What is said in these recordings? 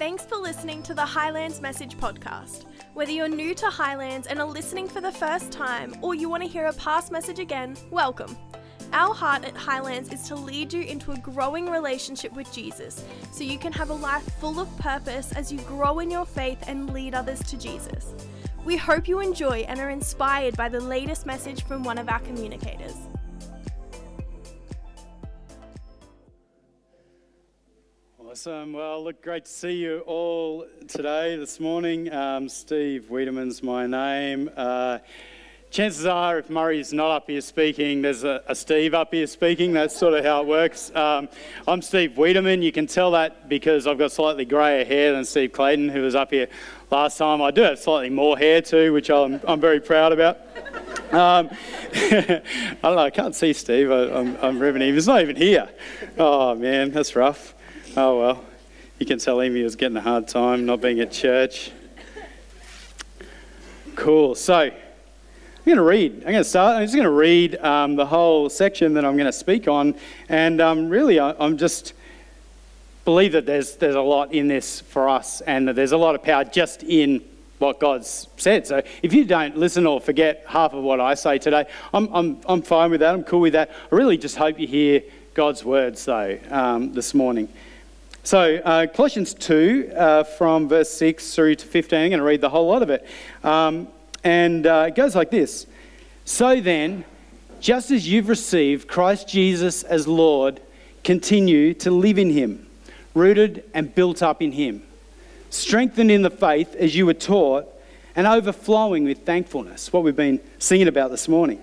Thanks for listening to the Highlands Message Podcast. Whether you're new to Highlands and are listening for the first time, or you want to hear a past message again, welcome. Our heart at Highlands is to lead you into a growing relationship with Jesus so you can have a life full of purpose as you grow in your faith and lead others to Jesus. We hope you enjoy and are inspired by the latest message from one of our communicators. Awesome. Well, look, great to see you all today, this morning. Um, Steve Wiedeman's my name. Uh, chances are, if Murray's not up here speaking, there's a, a, Steve up here speaking. That's sort of how it works. Um, I'm Steve Wiedeman. You can tell that because I've got slightly greyer hair than Steve Clayton, who was up here last time. I do have slightly more hair too, which I'm, I'm very proud about. Um, I don't know, I can't see Steve. I, am I'm ribbing him. He's not even here. Oh, man, that's rough. Oh well, you can tell he was getting a hard time not being at church. Cool. So I'm going to read. I'm going to start. I'm just going to read um, the whole section that I'm going to speak on, and um, really, I, I'm just believe that there's there's a lot in this for us, and that there's a lot of power just in what God's said. So if you don't listen or forget half of what I say today, I'm, I'm, I'm fine with that. I'm cool with that. I really just hope you hear God's words, though, um, this morning. So, uh, Colossians 2, uh, from verse 6 through to 15, I'm going to read the whole lot of it. Um, and uh, it goes like this So then, just as you've received Christ Jesus as Lord, continue to live in him, rooted and built up in him, strengthened in the faith as you were taught, and overflowing with thankfulness, what we've been singing about this morning.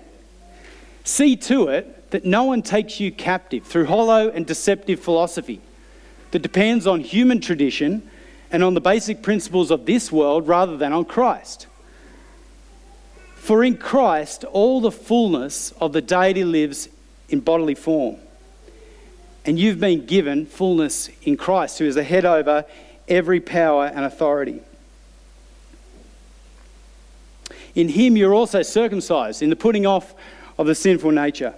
See to it that no one takes you captive through hollow and deceptive philosophy that depends on human tradition and on the basic principles of this world rather than on Christ. For in Christ, all the fullness of the deity lives in bodily form. And you've been given fullness in Christ, who is the head over every power and authority. In him you're also circumcised, in the putting off of the sinful nature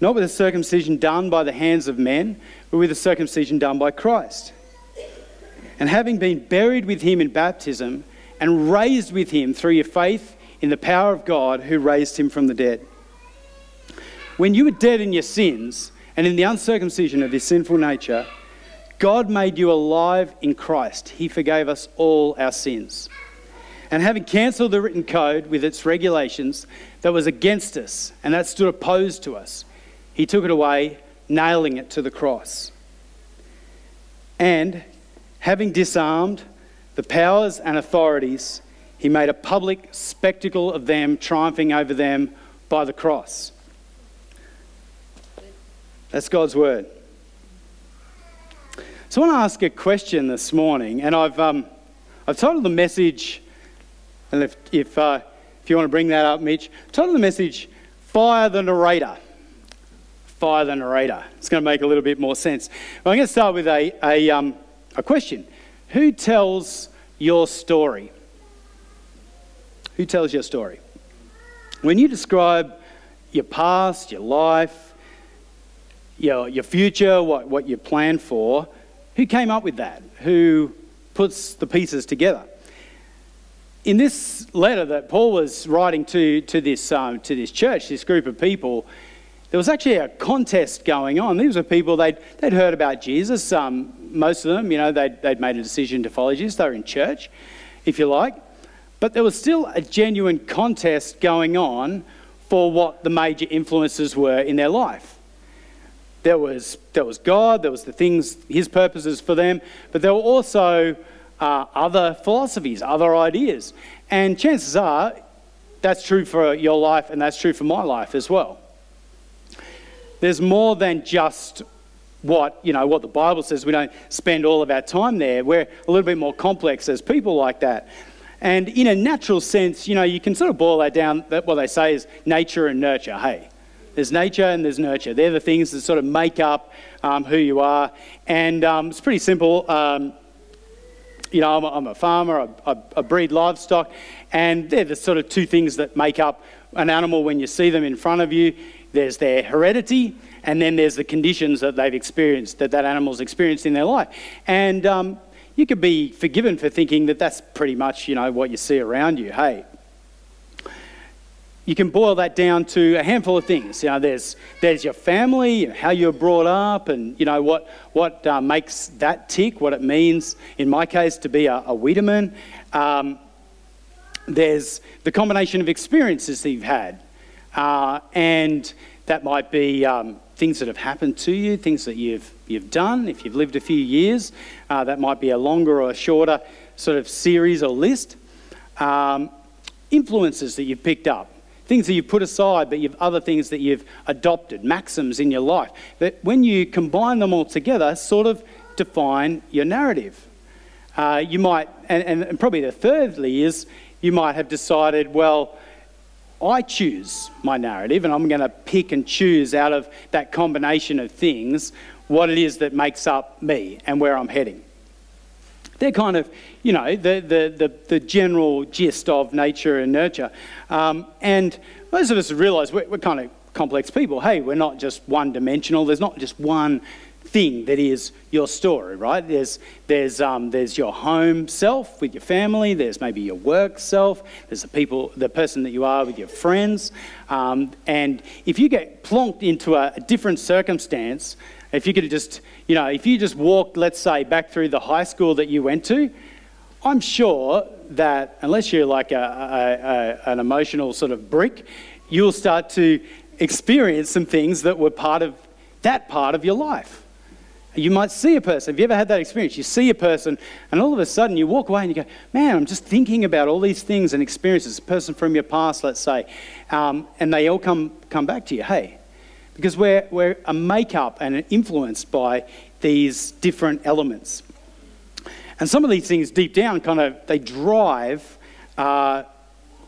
not with a circumcision done by the hands of men, but with a circumcision done by Christ. And having been buried with him in baptism and raised with him through your faith in the power of God who raised him from the dead. When you were dead in your sins and in the uncircumcision of your sinful nature, God made you alive in Christ. He forgave us all our sins. And having cancelled the written code with its regulations that was against us and that stood opposed to us, he took it away, nailing it to the cross. And having disarmed the powers and authorities, he made a public spectacle of them, triumphing over them by the cross. That's God's word. So I want to ask a question this morning, and I've, um, I've titled the message, and if, if, uh, if you want to bring that up, Mitch, titled the message, Fire the Narrator fire the narrator. It's going to make a little bit more sense. Well, I'm going to start with a, a, um, a question Who tells your story? Who tells your story? When you describe your past, your life, your, your future, what, what you plan for, who came up with that? Who puts the pieces together? In this letter that Paul was writing to, to, this, um, to this church, this group of people, there was actually a contest going on. These were people, they'd, they'd heard about Jesus. Um, most of them, you know, they'd, they'd made a decision to follow Jesus. They were in church, if you like. But there was still a genuine contest going on for what the major influences were in their life. There was, there was God, there was the things, his purposes for them, but there were also uh, other philosophies, other ideas. And chances are that's true for your life and that's true for my life as well. There's more than just what you know what the Bible says. We don't spend all of our time there. We're a little bit more complex as people like that. And in a natural sense, you know, you can sort of boil that down. That what they say is nature and nurture. Hey, there's nature and there's nurture. They're the things that sort of make up um, who you are. And um, it's pretty simple. Um, you know, I'm a, I'm a farmer. I, I, I breed livestock, and they're the sort of two things that make up an animal when you see them in front of you. There's their heredity, and then there's the conditions that they've experienced, that that animal's experienced in their life. And, um, you could be forgiven for thinking that that's pretty much, you know, what you see around you. Hey, you can boil that down to a handful of things. You know, there's, there's your family, how you're brought up, and you know what, what uh, makes that tick, what it means, in my case, to be a, a Wiedeman. Um, there's the combination of experiences that you've had, uh, and that might be um, things that have happened to you, things that you've, you've done. If you've lived a few years, uh, that might be a longer or a shorter sort of series or list. Um, influences that you've picked up things that you've put aside, but you've other things that you've adopted, maxims in your life. That when you combine them all together, sort of define your narrative. Uh, you might, and, and probably the thirdly is, you might have decided, well, I choose my narrative and I'm going to pick and choose out of that combination of things what it is that makes up me and where I'm heading. They're kind of, you know, the, the, the, the general gist of nature and nurture. Um, and most of us realise we're, we're kind of complex people. Hey, we're not just one dimensional, there's not just one thing that is your story, right? There's, there's, um, there's your home self with your family, there's maybe your work self, there's the people, the person that you are with your friends. Um, and if you get plonked into a, a different circumstance, if you could just, you know, if you just walked, let's say, back through the high school that you went to, I'm sure that unless you're like a, a, a, an emotional sort of brick, you'll start to experience some things that were part of that part of your life. You might see a person. Have you ever had that experience? You see a person, and all of a sudden you walk away and you go, Man, I'm just thinking about all these things and experiences. A person from your past, let's say, um, and they all come, come back to you. Hey, because we're, we're a makeup and influenced by these different elements. And some of these things deep down kind of, they drive uh,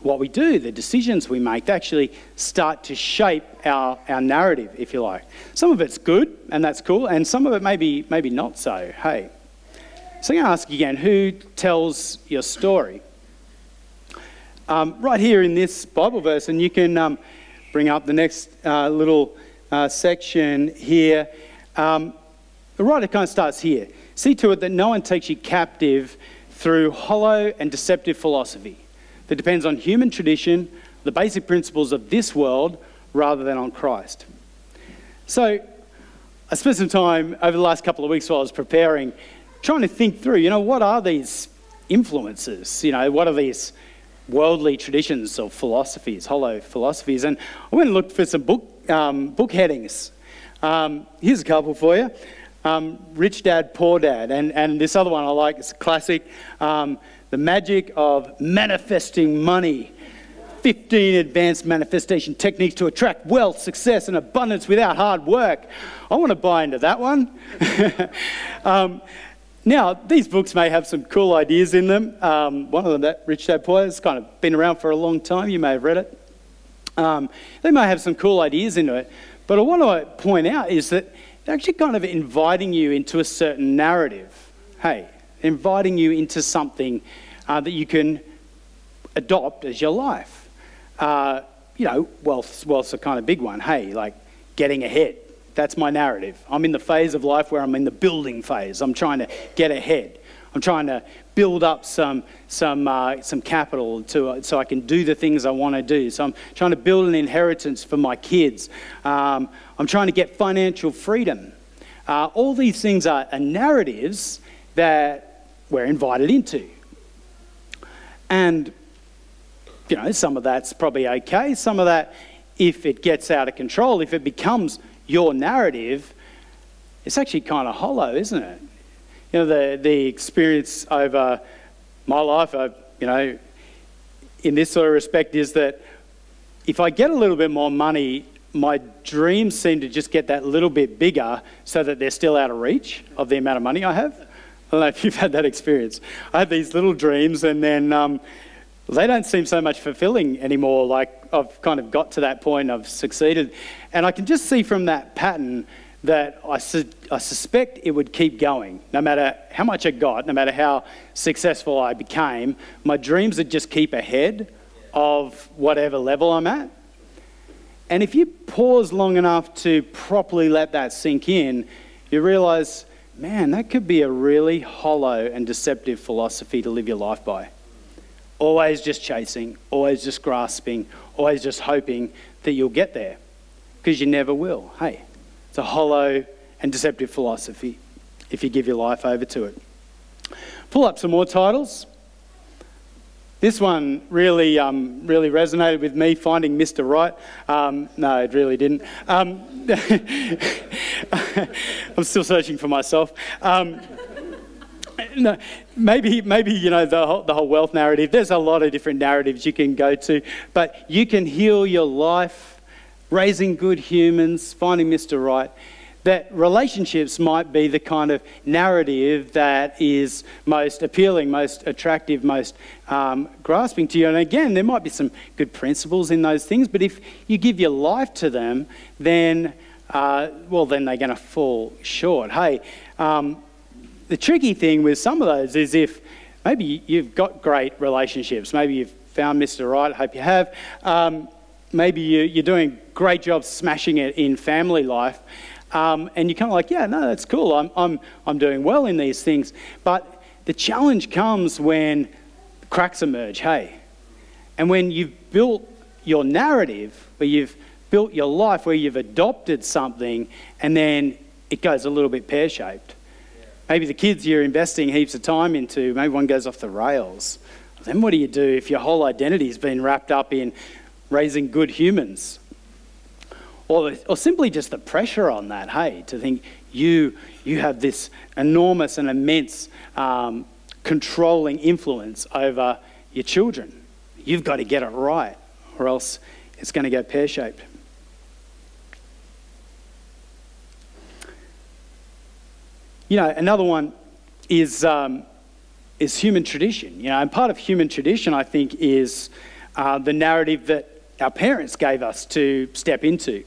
what we do, the decisions we make. They actually start to shape our, our narrative, if you like. Some of it's good, and that's cool, and some of it maybe, maybe not so. Hey. So I'm going to ask you again who tells your story? Um, right here in this Bible verse, and you can um, bring up the next uh, little uh, section here. Um, the writer kind of starts here. See to it that no one takes you captive through hollow and deceptive philosophy that depends on human tradition, the basic principles of this world, rather than on Christ. So, I spent some time over the last couple of weeks while I was preparing, trying to think through, you know, what are these influences? You know, what are these worldly traditions or philosophies, hollow philosophies? And I went and looked for some book um, book headings. Um, here's a couple for you. Um, Rich Dad, Poor Dad. And, and this other one I like, it's a classic. The Magic of Manifesting Money. 15 advanced manifestation techniques to attract wealth, success, and abundance without hard work. I want to buy into that one. um, now, these books may have some cool ideas in them. Um, one of them, that Rich Dad Poor, has kind of been around for a long time. You may have read it. Um, they may have some cool ideas into it, but I want to point out is that they're actually kind of inviting you into a certain narrative. Hey, inviting you into something uh, that you can adopt as your life. Uh, you know, wealth, wealth's a kind of big one. Hey, like getting ahead. That's my narrative. I'm in the phase of life where I'm in the building phase. I'm trying to get ahead. I'm trying to build up some, some, uh, some capital to, so I can do the things I want to do. So I'm trying to build an inheritance for my kids. Um, I'm trying to get financial freedom. Uh, all these things are, are narratives that we're invited into. And, you know, some of that's probably okay. Some of that, if it gets out of control, if it becomes your narrative, it's actually kind of hollow, isn't it? you know, the, the experience over my life, I, you know, in this sort of respect is that if I get a little bit more money, my dreams seem to just get that little bit bigger so that they're still out of reach of the amount of money I have. I don't know if you've had that experience. I have these little dreams and then um, they don't seem so much fulfilling anymore. Like I've kind of got to that point, I've succeeded. And I can just see from that pattern that I, su- I suspect it would keep going. No matter how much I got, no matter how successful I became, my dreams would just keep ahead of whatever level I'm at. And if you pause long enough to properly let that sink in, you realize man, that could be a really hollow and deceptive philosophy to live your life by. Always just chasing, always just grasping, always just hoping that you'll get there, because you never will. Hey, it's a hollow and deceptive philosophy if you give your life over to it. Pull up some more titles. This one really, um, really resonated with me, finding Mr. Right. Um, no, it really didn't. Um, I'm still searching for myself. Um, no, maybe, maybe you know the whole, the whole wealth narrative. There's a lot of different narratives you can go to, but you can heal your life, raising good humans, finding Mr. Right that relationships might be the kind of narrative that is most appealing, most attractive, most um, grasping to you. And again, there might be some good principles in those things, but if you give your life to them, then, uh, well, then they're going to fall short. Hey, um, the tricky thing with some of those is if maybe you've got great relationships, maybe you've found Mr. Right, I hope you have. Um, maybe you, are doing a great job smashing it in family life. Um, and you're kind of like, yeah, no, that's cool. I'm, I'm, I'm doing well in these things. But the challenge comes when cracks emerge, hey? And when you've built your narrative, where you've built your life, where you've adopted something, and then it goes a little bit pear shaped. Maybe the kids you're investing heaps of time into, maybe one goes off the rails. Then what do you do if your whole identity has been wrapped up in raising good humans? Or, or simply just the pressure on that, hey, to think you, you have this enormous and immense um, controlling influence over your children. You've got to get it right, or else it's going to go pear shaped. You know, another one is, um, is human tradition. You know, and part of human tradition, I think, is uh, the narrative that our parents gave us to step into.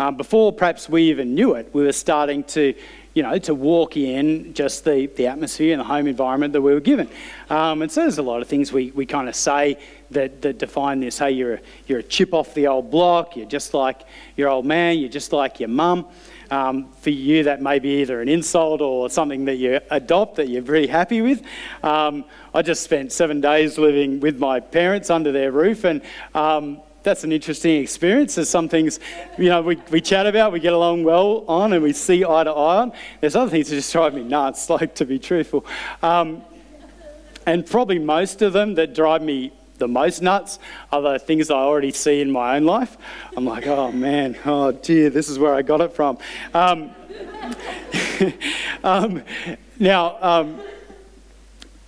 Um, before perhaps we even knew it, we were starting to, you know, to walk in just the, the atmosphere and the home environment that we were given. Um, and so there's a lot of things we, we kind of say that, that define this. Hey, you're a, you're a chip off the old block, you're just like your old man, you're just like your mum. Um, for you, that may be either an insult or something that you adopt that you're very happy with. Um, I just spent seven days living with my parents under their roof, and um, that's an interesting experience. There's some things, you know, we, we chat about, we get along well on, and we see eye to eye on. There's other things that just drive me nuts, like to be truthful. Um, and probably most of them that drive me the most nuts are the things I already see in my own life. I'm like, oh man, oh dear, this is where I got it from. Um, um, now, um,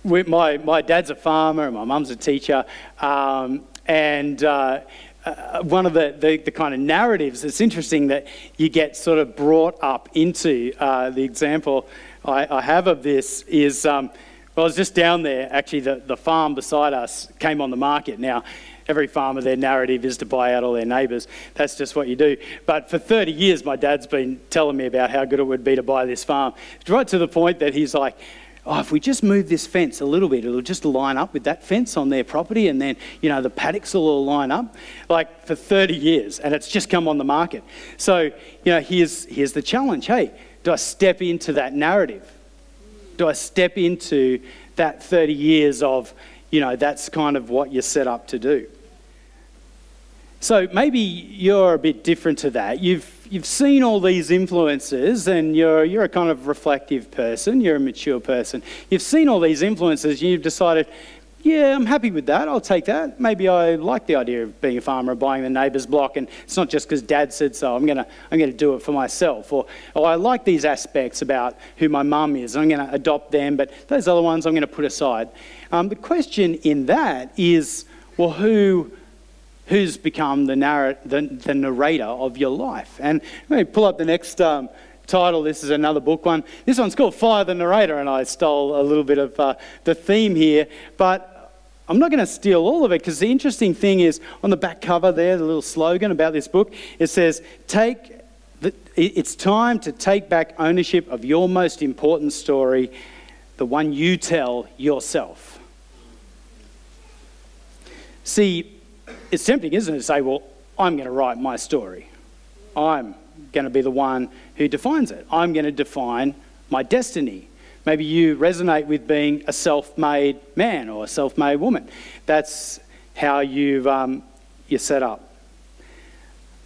my, my dad's a farmer and my mum's a teacher. Um, and uh, uh, one of the, the, the, kind of narratives, it's interesting that you get sort of brought up into uh, the example I, I, have of this is, um, well, I was just down there, actually, the, the farm beside us came on the market. Now, every farmer, their narrative is to buy out all their neighbours. That's just what you do. But for 30 years, my dad's been telling me about how good it would be to buy this farm. Right to the point that he's like, oh, if we just move this fence a little bit, it'll just line up with that fence on their property, and then, you know, the paddocks will all line up. Like for 30 years, and it's just come on the market. So, you know, here's, here's the challenge hey, do I step into that narrative? Do I step into that 30 years of, you know, that's kind of what you're set up to do? So maybe you're a bit different to that. You've you've seen all these influences and you're, you're a kind of reflective person, you're a mature person. You've seen all these influences and you've decided, yeah, I'm happy with that. I'll take that. Maybe I like the idea of being a farmer, buying the neighbour's block, and it's not just because Dad said so. I'm gonna, I'm gonna do it for myself. Or, or I like these aspects about who my mum is. I'm gonna adopt them, but those other ones I'm gonna put aside. Um, the question in that is, well, who who's become the, narr- the, the narrator of your life. And let me pull up the next um, title. This is another book one. This one's called Fire the Narrator, and I stole a little bit of uh, the theme here. But I'm not going to steal all of it because the interesting thing is on the back cover there, the little slogan about this book, it says, Take the, it's time to take back ownership of your most important story, the one you tell yourself. See, it's tempting, isn't it, to say, well, I'm going to write my story. I'm going to be the one who defines it. I'm going to define my destiny. Maybe you resonate with being a self made man or a self made woman. That's how you've, um, you're set up.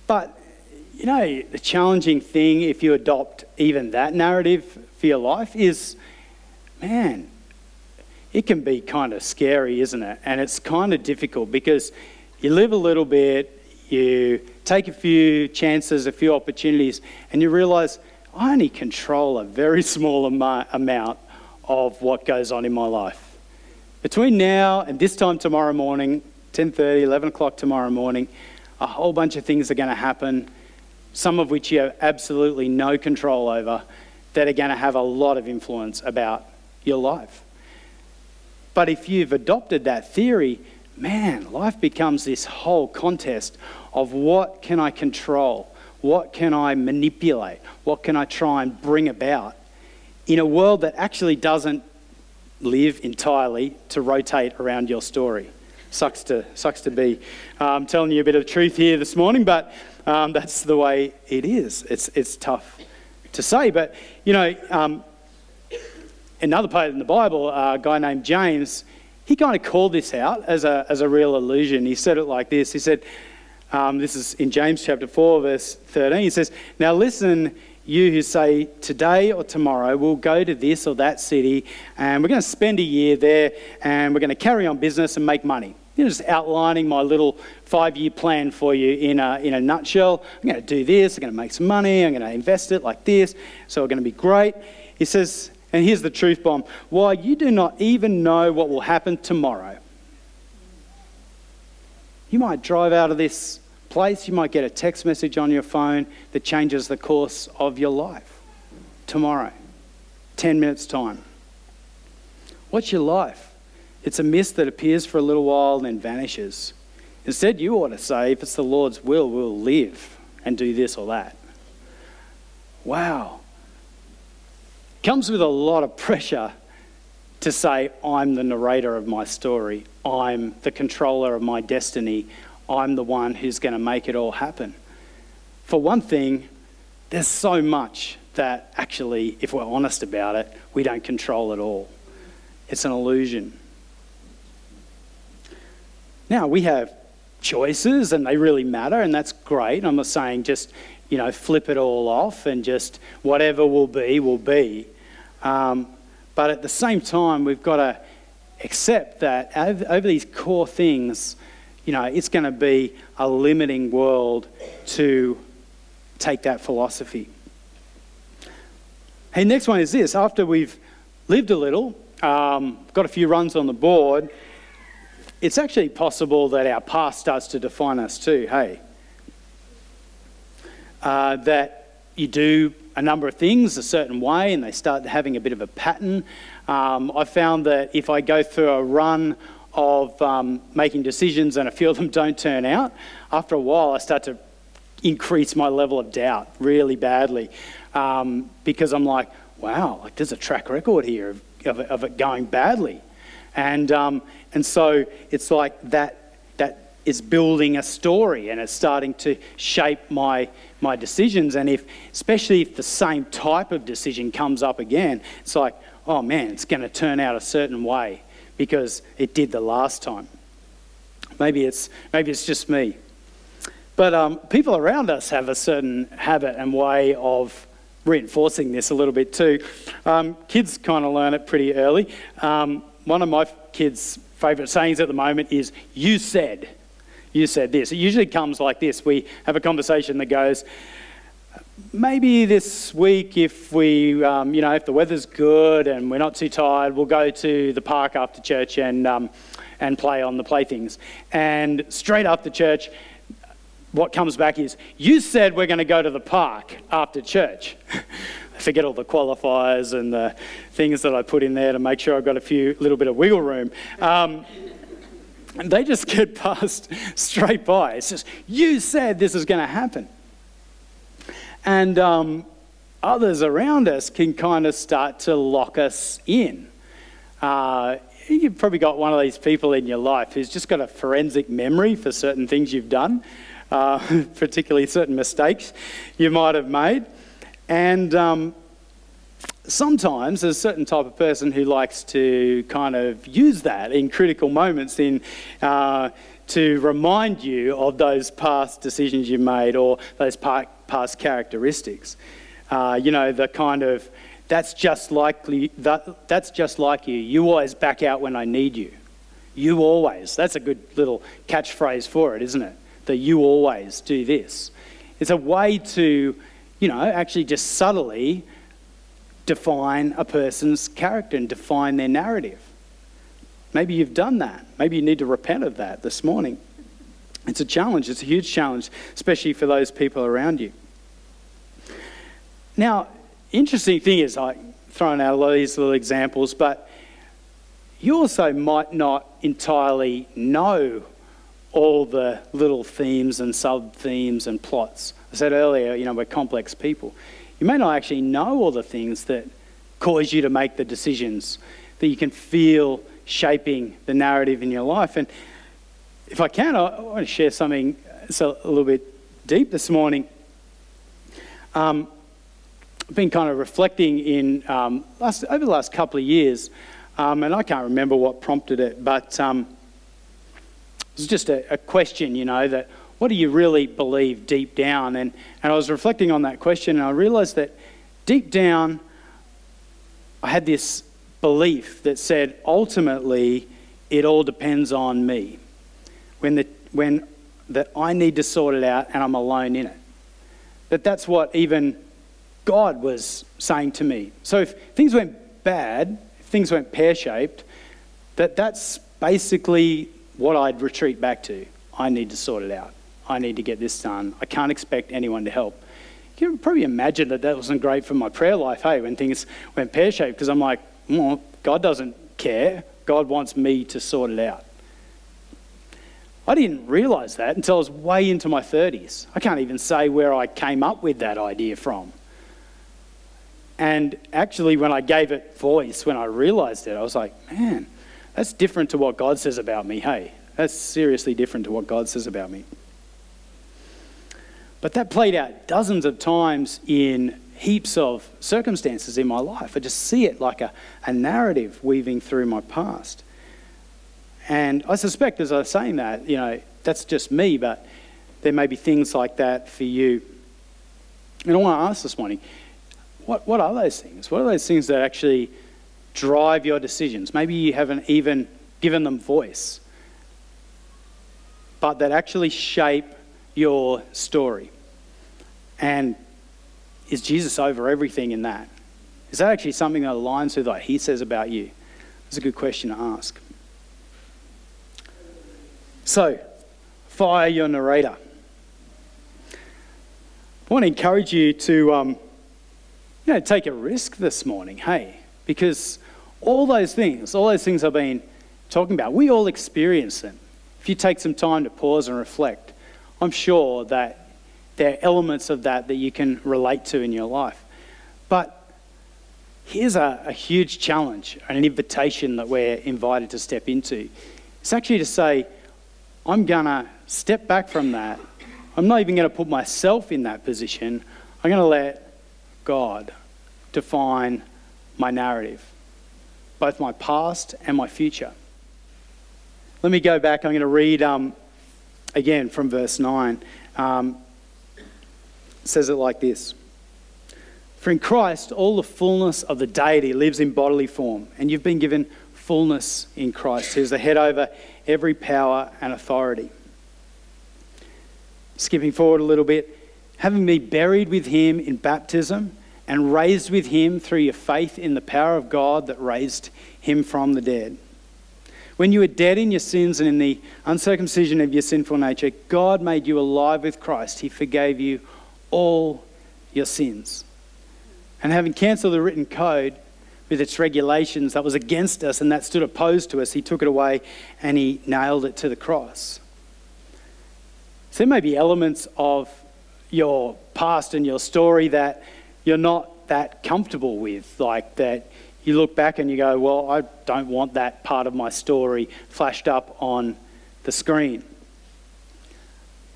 But, you know, the challenging thing if you adopt even that narrative for your life is man, it can be kind of scary, isn't it? And it's kind of difficult because you live a little bit, you take a few chances, a few opportunities, and you realize I only control a very small amount of what goes on in my life. Between now and this time tomorrow morning, 10:30, 11 o'clock tomorrow morning, a whole bunch of things are going to happen, some of which you have absolutely no control over, that are going to have a lot of influence about your life. But if you've adopted that theory, man, life becomes this whole contest of what can I control? What can I manipulate? What can I try and bring about in a world that actually doesn't live entirely to rotate around your story? Sucks to, sucks to be um, telling you a bit of truth here this morning, but um, that's the way it is. It's, it's tough to say. But, you know, um, another part in the Bible, a guy named James, he kind of called this out as a, as a real illusion. He said it like this He said, um, this is in James chapter 4, verse 13. He says, Now listen, you who say, Today or tomorrow we'll go to this or that city and we're going to spend a year there and we're going to carry on business and make money. You know, just outlining my little five year plan for you in a, in a nutshell. I'm going to do this, I'm going to make some money, I'm going to invest it like this, so it's going to be great. He says, and here's the truth bomb why you do not even know what will happen tomorrow. You might drive out of this place, you might get a text message on your phone that changes the course of your life tomorrow, 10 minutes' time. What's your life? It's a mist that appears for a little while and then vanishes. Instead, you ought to say, if it's the Lord's will, we'll live and do this or that. Wow. Comes with a lot of pressure to say, I'm the narrator of my story. I'm the controller of my destiny. I'm the one who's going to make it all happen. For one thing, there's so much that actually, if we're honest about it, we don't control at all. It's an illusion. Now, we have choices and they really matter, and that's great. I'm not saying just, you know, flip it all off and just whatever will be, will be. Um, but at the same time, we've got to accept that over, these core things, you know, it's going to be a limiting world to take that philosophy. Hey, next one is this. After we've lived a little, um, got a few runs on the board, it's actually possible that our past starts to define us too, hey? Uh, that you do a number of things a certain way and they start having a bit of a pattern. Um, I found that if I go through a run of um, making decisions and a few of them don't turn out, after a while I start to increase my level of doubt really badly um, because I'm like, wow, like there's a track record here of, of, of it going badly. And, um, and so it's like that, that is building a story and it's starting to shape my, my decisions. And if, especially if the same type of decision comes up again, it's like, oh man, it's going to turn out a certain way because it did the last time. Maybe it's, maybe it's just me. But um, people around us have a certain habit and way of reinforcing this a little bit too. Um, kids kind of learn it pretty early. Um, one of my kids' favourite sayings at the moment is, You said. You said this. It usually comes like this. We have a conversation that goes, Maybe this week, if we, um, you know, if the weather's good and we're not too tired, we'll go to the park after church and, um, and play on the playthings. And straight after church, what comes back is, You said we're going to go to the park after church. I forget all the qualifiers and the things that I put in there to make sure I've got a few little bit of wiggle room. Um, and they just get passed straight by. It's just, you said this is going to happen. And um, others around us can kind of start to lock us in. Uh, you've probably got one of these people in your life who's just got a forensic memory for certain things you've done, uh, particularly certain mistakes you might have made. And um, sometimes there's a certain type of person who likes to kind of use that in critical moments in, uh, to remind you of those past decisions you made or those past characteristics. Uh, you know, the kind of, that's just likely, that, that's just like you. You always back out when I need you. You always. That's a good little catchphrase for it, isn't it? That you always do this. It's a way to, you know, actually just subtly define a person's character and define their narrative. Maybe you've done that. Maybe you need to repent of that this morning. It's a challenge, it's a huge challenge, especially for those people around you. Now, interesting thing is, I've thrown out a lot of these little examples, but you also might not entirely know all the little themes and sub themes and plots. I said earlier, you know, we're complex people. You may not actually know all the things that cause you to make the decisions that you can feel shaping the narrative in your life. And if I can, I want to share something that's a little bit deep this morning. Um, I've been kind of reflecting in um, last, over the last couple of years, um, and I can't remember what prompted it, but um, it was just a, a, question, you know, that what do you really believe deep down? And, and I was reflecting on that question, and I realized that deep down, I had this belief that said ultimately it all depends on me. When, the, when that I need to sort it out and I'm alone in it. That that's what even God was saying to me. So if things went bad, if things went pear shaped, that that's basically what I'd retreat back to. I need to sort it out. I need to get this done. I can't expect anyone to help. You can probably imagine that that wasn't great for my prayer life, hey, when things went pear shaped, because I'm like, well, God doesn't care. God wants me to sort it out. I didn't realize that until I was way into my 30s. I can't even say where I came up with that idea from. And actually, when I gave it voice, when I realized it, I was like, man, that's different to what God says about me. Hey, that's seriously different to what God says about me. But that played out dozens of times in heaps of circumstances in my life. I just see it like a, a narrative weaving through my past. And I suspect as I was saying that, you know, that's just me, but there may be things like that for you. And I want to ask this morning what, what are those things? What are those things that actually drive your decisions? Maybe you haven't even given them voice, but that actually shape your story. And is Jesus over everything in that? Is that actually something that aligns with what he says about you? That's a good question to ask. So, fire your narrator. I want to encourage you to, um, you know, take a risk this morning, hey, because all those things, all those things I've been talking about, we all experience them. If you take some time to pause and reflect, I'm sure that there are elements of that that you can relate to in your life. But here's a, a huge challenge and an invitation that we're invited to step into. It's actually to say, I'm going to step back from that. I'm not even going to put myself in that position. I'm going to let God define my narrative, both my past and my future. Let me go back. I'm going to read um, again from verse 9. Um, says it like this For in Christ, all the fullness of the deity lives in bodily form, and you've been given fullness in Christ, who's the head over every power and authority. Skipping forward a little bit, having been buried with him in baptism and raised with him through your faith in the power of God that raised him from the dead. When you were dead in your sins and in the uncircumcision of your sinful nature, God made you alive with Christ. He forgave you all your sins. And having cancelled the written code, with its regulations that was against us and that stood opposed to us, he took it away and he nailed it to the cross. So there may be elements of your past and your story that you're not that comfortable with, like that you look back and you go, Well, I don't want that part of my story flashed up on the screen.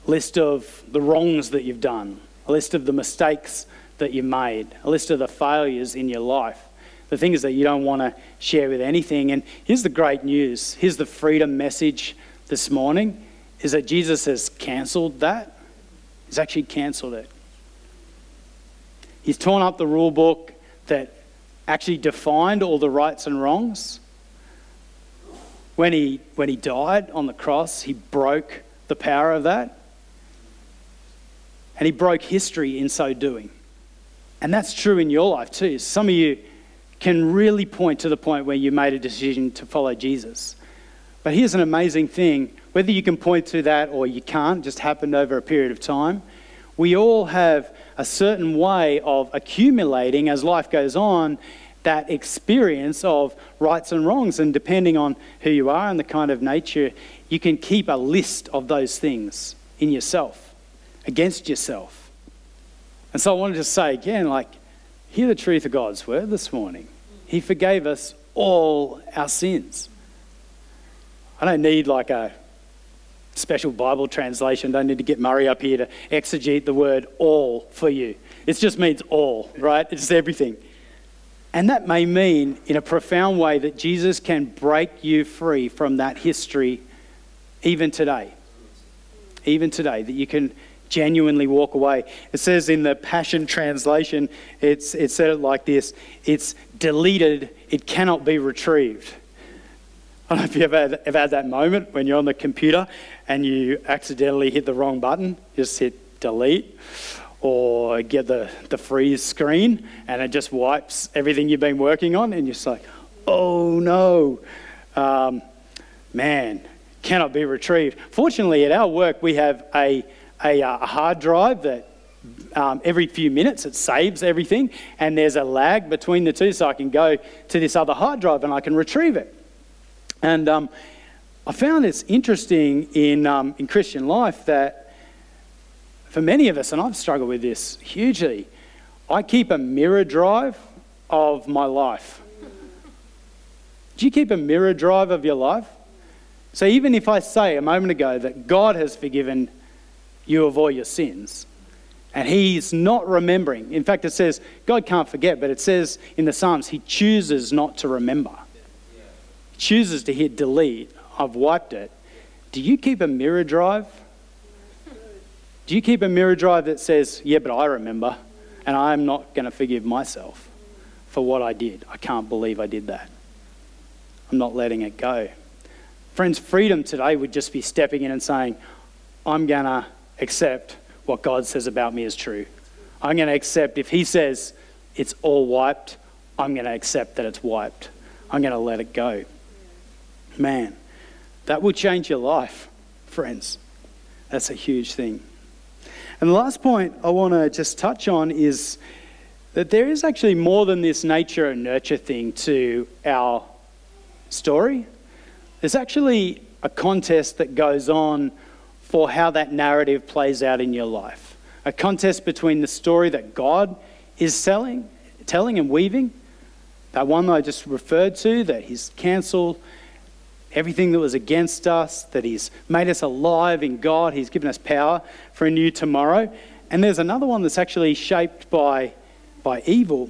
List of the wrongs that you've done, a list of the mistakes that you made, a list of the failures in your life, the things that you don't want to share with anything. And here's the great news here's the freedom message this morning is that Jesus has cancelled that. He's actually cancelled it. He's torn up the rule book that actually defined all the rights and wrongs. When he, when he died on the cross, he broke the power of that. And he broke history in so doing. And that's true in your life too. Some of you can really point to the point where you made a decision to follow Jesus. But here's an amazing thing whether you can point to that or you can't, just happened over a period of time. We all have a certain way of accumulating as life goes on that experience of rights and wrongs. And depending on who you are and the kind of nature, you can keep a list of those things in yourself, against yourself. And so I wanted to say again, like, hear the truth of God's word this morning. He forgave us all our sins. I don't need like a special Bible translation. Don't need to get Murray up here to exegete the word all for you. It just means all, right? It's everything. And that may mean, in a profound way, that Jesus can break you free from that history even today. Even today, that you can genuinely walk away. It says in the Passion Translation, it's, it said it like this it's deleted, it cannot be retrieved. I don't know if you've ever ever had that moment when you're on the computer and you accidentally hit the wrong button, just hit delete or get the, the freeze screen and it just wipes everything you've been working on and you're just like, oh no, um, man, cannot be retrieved. Fortunately, at our work, we have a, a, a hard drive that um, every few minutes it saves everything and there's a lag between the two so I can go to this other hard drive and I can retrieve it. And um, I found it's interesting in, um, in Christian life that for many of us, and I've struggled with this hugely, I keep a mirror drive of my life. Do you keep a mirror drive of your life? So even if I say a moment ago that God has forgiven you of all your sins, and He's not remembering, in fact, it says God can't forget, but it says in the Psalms, He chooses not to remember. He chooses to hit delete. I've wiped it. Do you keep a mirror drive do you keep a mirror drive that says, Yeah, but I remember, and I'm not going to forgive myself for what I did? I can't believe I did that. I'm not letting it go. Friends, freedom today would just be stepping in and saying, I'm going to accept what God says about me is true. I'm going to accept if He says it's all wiped, I'm going to accept that it's wiped. I'm going to let it go. Man, that will change your life, friends. That's a huge thing. And the last point I want to just touch on is that there is actually more than this nature and nurture thing to our story. There's actually a contest that goes on for how that narrative plays out in your life. A contest between the story that God is selling, telling and weaving, that one that I just referred to, that He's cancelled everything that was against us, that He's made us alive in God, He's given us power for a new tomorrow. And there's another one that's actually shaped by, by evil.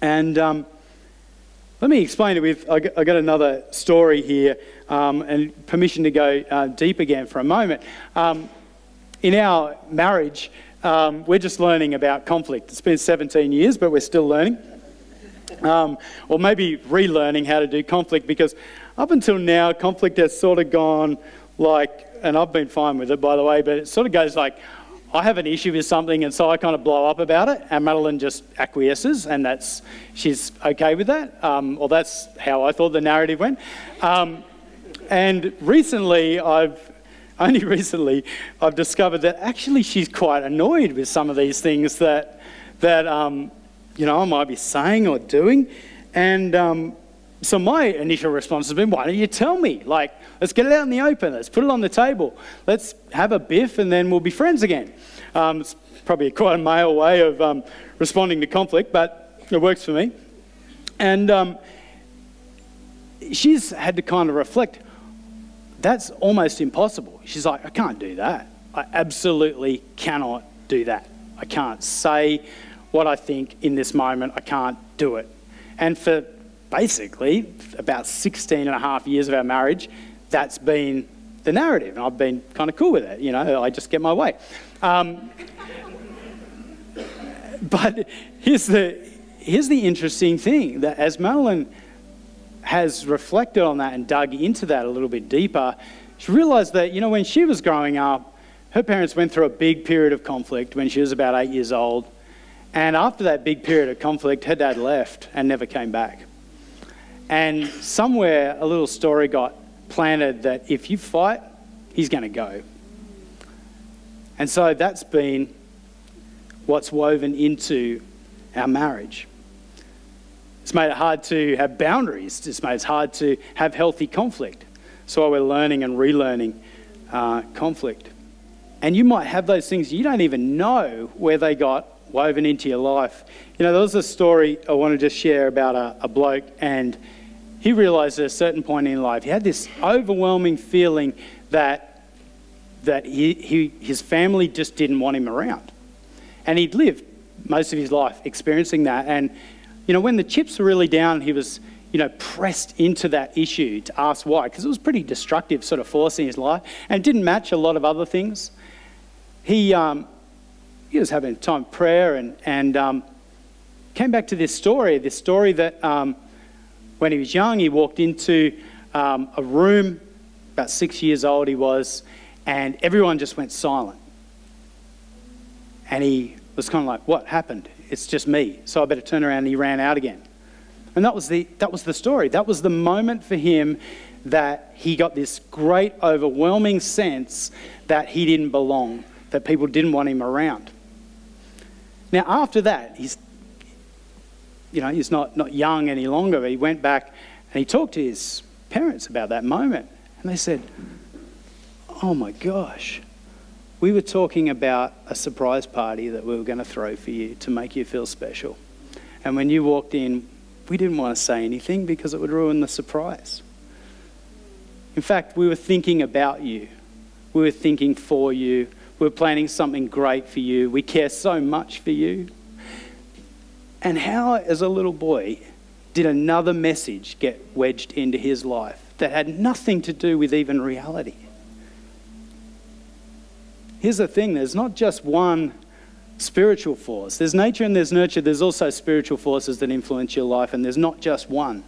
And um, let me explain it with I got another story here um, and permission to go uh, deep again for a moment. Um, in our marriage, um, we're just learning about conflict. It's been 17 years, but we're still learning. Um, or maybe relearning how to do conflict because up until now, conflict has sort of gone like, and I've been fine with it by the way, but it sort of goes like, I have an issue with something, and so I kind of blow up about it, and Madeline just acquiesces, and that's she's okay with that, um, or that's how I thought the narrative went. Um, and recently, I've only recently I've discovered that actually she's quite annoyed with some of these things that that um, you know I might be saying or doing, and um, so my initial response has been, why don't you tell me? Like, let's get it out in the open. Let's put it on the table. Let's have a biff and then we'll be friends again. Um, it's probably quite a male way of um, responding to conflict, but it works for me. And um, she's had to kind of reflect, that's almost impossible. She's like, I can't do that. I absolutely cannot do that. I I can't say what I think in this moment. I can't do it. And for basically about 16 and a half years of our marriage, that's been the narrative. And I've been kind of cool with it. You know, I just get my way. Um, but here's the, here's the interesting thing that as Madeline has reflected on that and dug into that a little bit deeper, she realized that, you know, when she was growing up, her parents went through a big period of conflict when she was about eight years old. And after that big period of conflict, her dad left and never came back. And somewhere a little story got planted that if you fight, he's going to go. And so that's been what's woven into our marriage. It's made it hard to have boundaries. It's made it hard to have healthy conflict. So we're learning and relearning uh, conflict. And you might have those things you don't even know where they got woven into your life. You know, there was a story I want to just share about a, a bloke, and he realized at a certain point in life, he had this overwhelming feeling that, that he, he, his family just didn't want him around. And he'd lived most of his life experiencing that. And, you know, when the chips were really down, he was, you know, pressed into that issue to ask why, because it was pretty destructive sort of force in his life and didn't match a lot of other things. He, um, he was having time of prayer and, and um, came back to this story, this story that um, when he was young, he walked into um, a room, about six years old he was, and everyone just went silent. And he was kind of like, What happened? It's just me. So I better turn around and he ran out again. And that was the, that was the story. That was the moment for him that he got this great, overwhelming sense that he didn't belong, that people didn't want him around. Now, after that, he's, you know, he's not, not young any longer. He went back and he talked to his parents about that moment. And they said, Oh my gosh, we were talking about a surprise party that we were going to throw for you to make you feel special. And when you walked in, we didn't want to say anything because it would ruin the surprise. In fact, we were thinking about you. We were thinking for you. We were planning something great for you. We care so much for you. And how, as a little boy, did another message get wedged into his life that had nothing to do with even reality? Here's the thing there's not just one spiritual force. There's nature and there's nurture. There's also spiritual forces that influence your life, and there's not just one.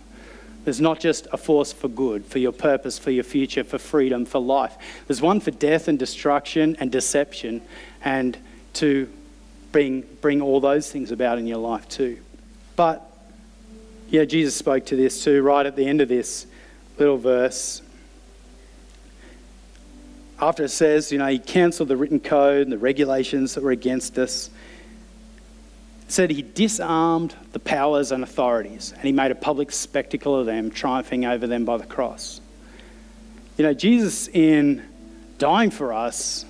There's not just a force for good, for your purpose, for your future, for freedom, for life. There's one for death and destruction and deception, and to bring, bring all those things about in your life too. But, yeah, Jesus spoke to this too, right at the end of this little verse after it says, you know, he cancelled the written code and the regulations that were against us, said he disarmed the powers and authorities and he made a public spectacle of them, triumphing over them by the cross. You know, Jesus, in dying for us,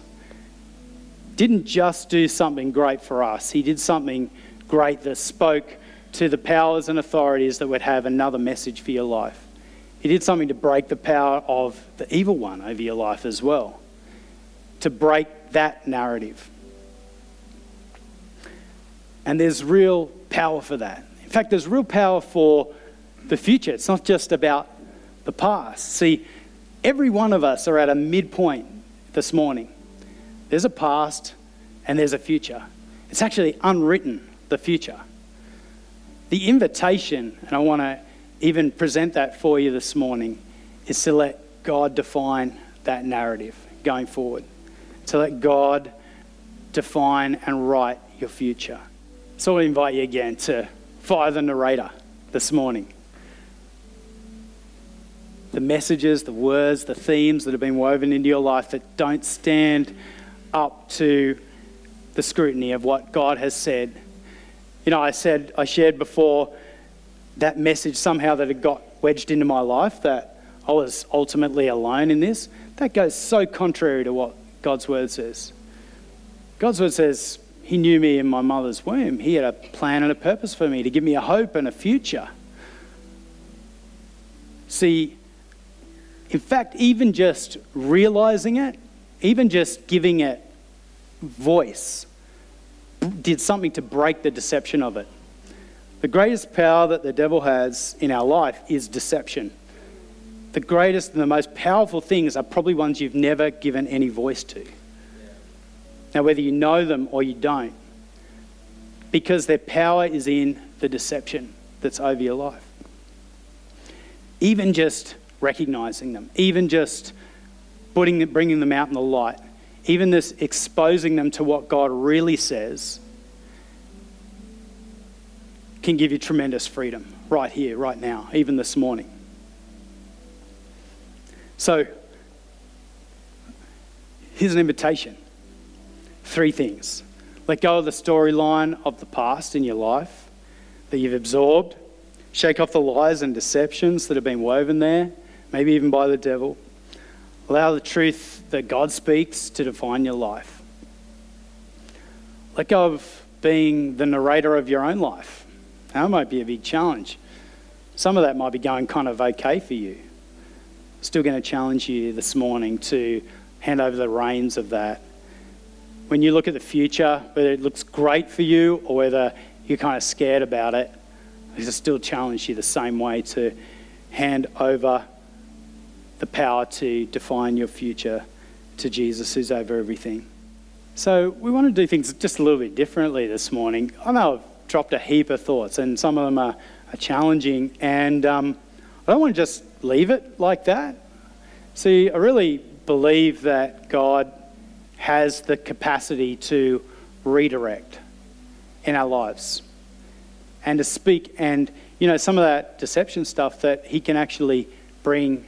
didn't just do something great for us, he did something great that spoke to the powers and authorities that would have another message for your life. He did something to break the power of the evil one over your life as well, to break that narrative. And there's real power for that. In fact, there's real power for the future. It's not just about the past. See, every one of us are at a midpoint this morning. There's a past and there's a future. It's actually unwritten, the future. The invitation, and I want to even present that for you this morning, is to let God define that narrative going forward. To let God define and write your future. So I invite you again to fire the narrator this morning. The messages, the words, the themes that have been woven into your life that don't stand up to the scrutiny of what God has said. You know, I said, I shared before that message somehow that had got wedged into my life that I was ultimately alone in this. That goes so contrary to what God's word says. God's word says, he knew me in my mother's womb. He had a plan and a purpose for me to give me a hope and a future. See, in fact, even just realizing it, even just giving it voice, did something to break the deception of it. The greatest power that the devil has in our life is deception. The greatest and the most powerful things are probably ones you've never given any voice to. Now, whether you know them or you don't, because their power is in the deception that's over your life. Even just recognizing them, even just putting, bringing them out in the light, even this exposing them to what God really says can give you tremendous freedom right here, right now, even this morning. So, here's an invitation three things. Let go of the storyline of the past in your life that you've absorbed. Shake off the lies and deceptions that have been woven there, maybe even by the devil. Allow the truth that God speaks to define your life. Let go of being the narrator of your own life. That might be a big challenge. Some of that might be going kind of okay for you. Still going to challenge you this morning to hand over the reins of that. When you look at the future, whether it looks great for you or whether you're kind of scared about it, I still challenge you the same way to hand over the power to define your future to Jesus, who's over everything. So, we want to do things just a little bit differently this morning. I know I've dropped a heap of thoughts, and some of them are, are challenging, and um, I don't want to just leave it like that. See, I really believe that God has the capacity to redirect in our lives and to speak, and you know, some of that deception stuff that He can actually bring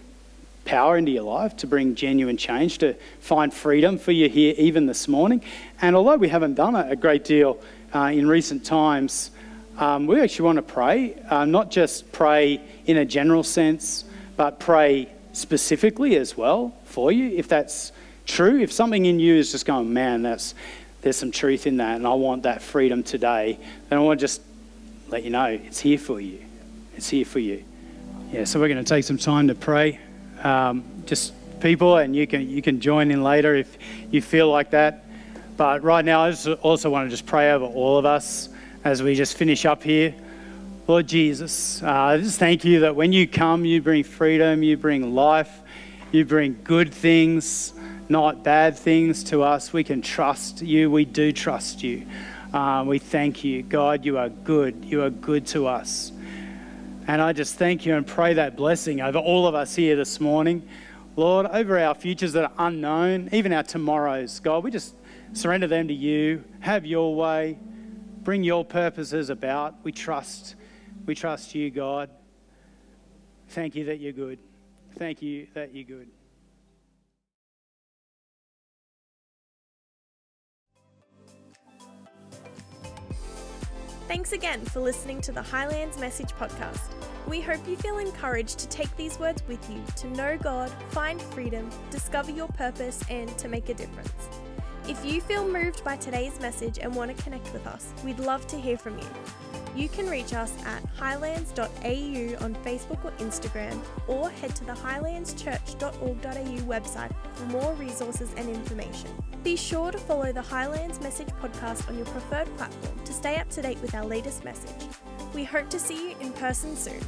power into your life, to bring genuine change, to find freedom for you here even this morning. And although we haven't done a great deal uh, in recent times, um, we actually want to pray, uh, not just pray in a general sense, but pray specifically as well for you, if that's true. If something in you is just going, man, that's there's some truth in that, and I want that freedom today, then I want to just let you know it's here for you. It's here for you. Yeah, so we're going to take some time to pray um, just people, and you can you can join in later if you feel like that. But right now, I just also want to just pray over all of us as we just finish up here. Lord Jesus, uh, I just thank you that when you come, you bring freedom, you bring life, you bring good things, not bad things to us. We can trust you. We do trust you. Uh, we thank you. God, you are good. You are good to us. And I just thank you and pray that blessing over all of us here this morning. Lord, over our futures that are unknown, even our tomorrows, God, we just surrender them to you. Have your way. Bring your purposes about. We trust. We trust you, God. Thank you that you're good. Thank you that you're good. Thanks again for listening to the Highlands Message Podcast. We hope you feel encouraged to take these words with you to know God, find freedom, discover your purpose, and to make a difference. If you feel moved by today's message and want to connect with us, we'd love to hear from you. You can reach us at highlands.au on Facebook or Instagram, or head to the highlandschurch.org.au website for more resources and information. Be sure to follow the Highlands Message podcast on your preferred platform to stay up to date with our latest message. We hope to see you in person soon.